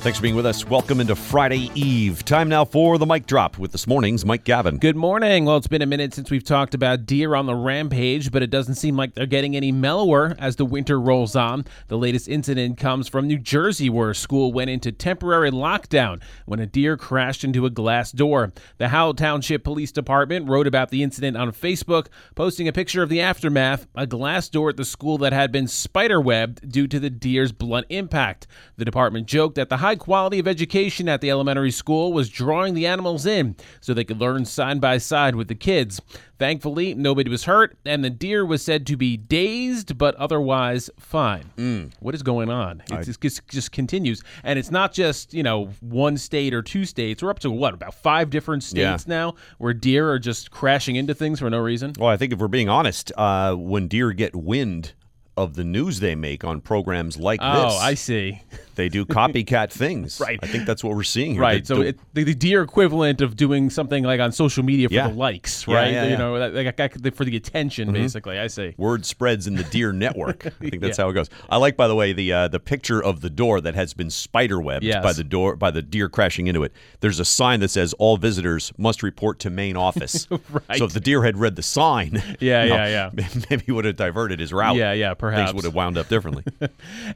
Thanks for being with us. Welcome into Friday Eve. Time now for the mic drop with this morning's Mike Gavin. Good morning. Well, it's been a minute since we've talked about deer on the rampage, but it doesn't seem like they're getting any mellower as the winter rolls on. The latest incident comes from New Jersey, where a school went into temporary lockdown when a deer crashed into a glass door. The Howell Township Police Department wrote about the incident on Facebook, posting a picture of the aftermath a glass door at the school that had been spiderwebbed due to the deer's blunt impact. The department joked that the high quality of education at the elementary school was drawing the animals in so they could learn side by side with the kids. Thankfully, nobody was hurt, and the deer was said to be dazed but otherwise fine. What is going on? It just, just, just continues. And it's not just, you know, one state or two states. We're up to what, about five different states Yeah. now where deer are just crashing into things for no reason? Well, I think if we're being honest, uh, when deer get wind of the news they make on programs like Oh, this, Oh, I see. They do copycat things. Right. I think that's what we're seeing here. Right. They So it, the, the deer equivalent of doing something like on social media for Yeah. the likes, right? yeah, You yeah. Mm-hmm. know, like, like, for the attention, basically. I say word spreads in the deer network. I think that's how it goes. I like, by the way, the uh, the picture of the door that has been spiderwebbed Yes. by the door by the deer crashing into it. There's a sign that says all visitors must report to main office. Right. So if the deer had read the sign, Yeah, you know, yeah, yeah. maybe he would have diverted his route. Yeah, yeah, perhaps. Things would have wound up differently.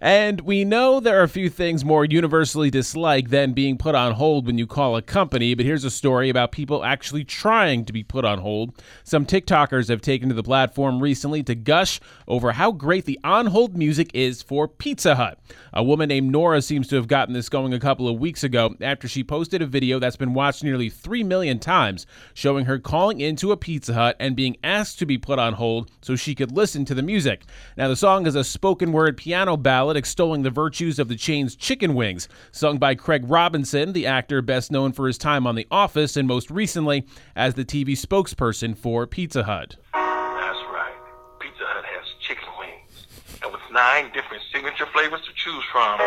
And we know there are a few things more universally disliked than being put on hold when you call a company, but here's a story about people actually trying to be put on hold. Some TikTokers have taken to the platform recently to gush over how great the on hold music is for Pizza Hut. A woman named Nora seems to have gotten this going a couple of weeks ago after she posted a video that's been watched nearly 3 million times showing her calling into a Pizza Hut and being asked to be put on hold so she could listen to the music. Now, the song is a spoken word piano ballad extolling the virtues of the chicken wings, sung by Craig Robinson, the actor best known for his time on The Office and most recently as the TV spokesperson for Pizza Hut. That's right. Pizza Hut has chicken wings. And with nine different signature flavors to choose from,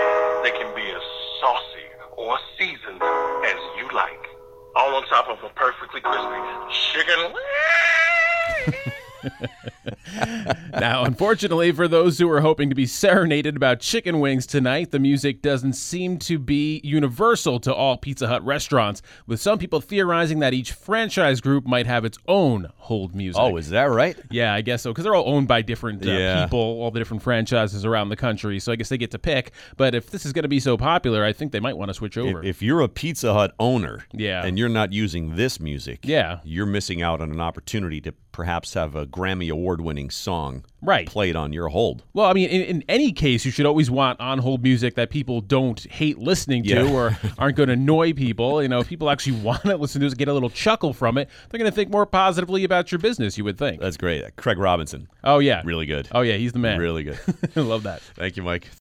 they can be as saucy or seasoned as you like. All on top of a perfectly crispy chicken wing. Now, unfortunately, for those who are hoping to be serenaded about chicken wings tonight, the music doesn't seem to be universal to all Pizza Hut restaurants, with some people theorizing that each franchise group might have its own hold music. oh, is that right? Yeah, I guess so, because they're all owned by different uh, Yeah. people, all the different franchises around the country. So I guess they get to pick. But if this is going to be so popular, I think they might want to switch over. If, if you're a Pizza Hut owner Yeah. and you're not using this music, Yeah. you're missing out on an opportunity to perhaps have a Grammy award winning song Right. played on your hold. Well, I mean, in, in any case, you should always want on hold music that people don't hate listening to Yeah. or aren't going to annoy people. You know, if people actually want to listen to it, get a little chuckle from it, they're going to think more positively about your business, you would think. That's great. Craig Robinson. Oh, yeah. Really good. Oh, yeah, he's the man. Really good. I love that. Thank you, Mike.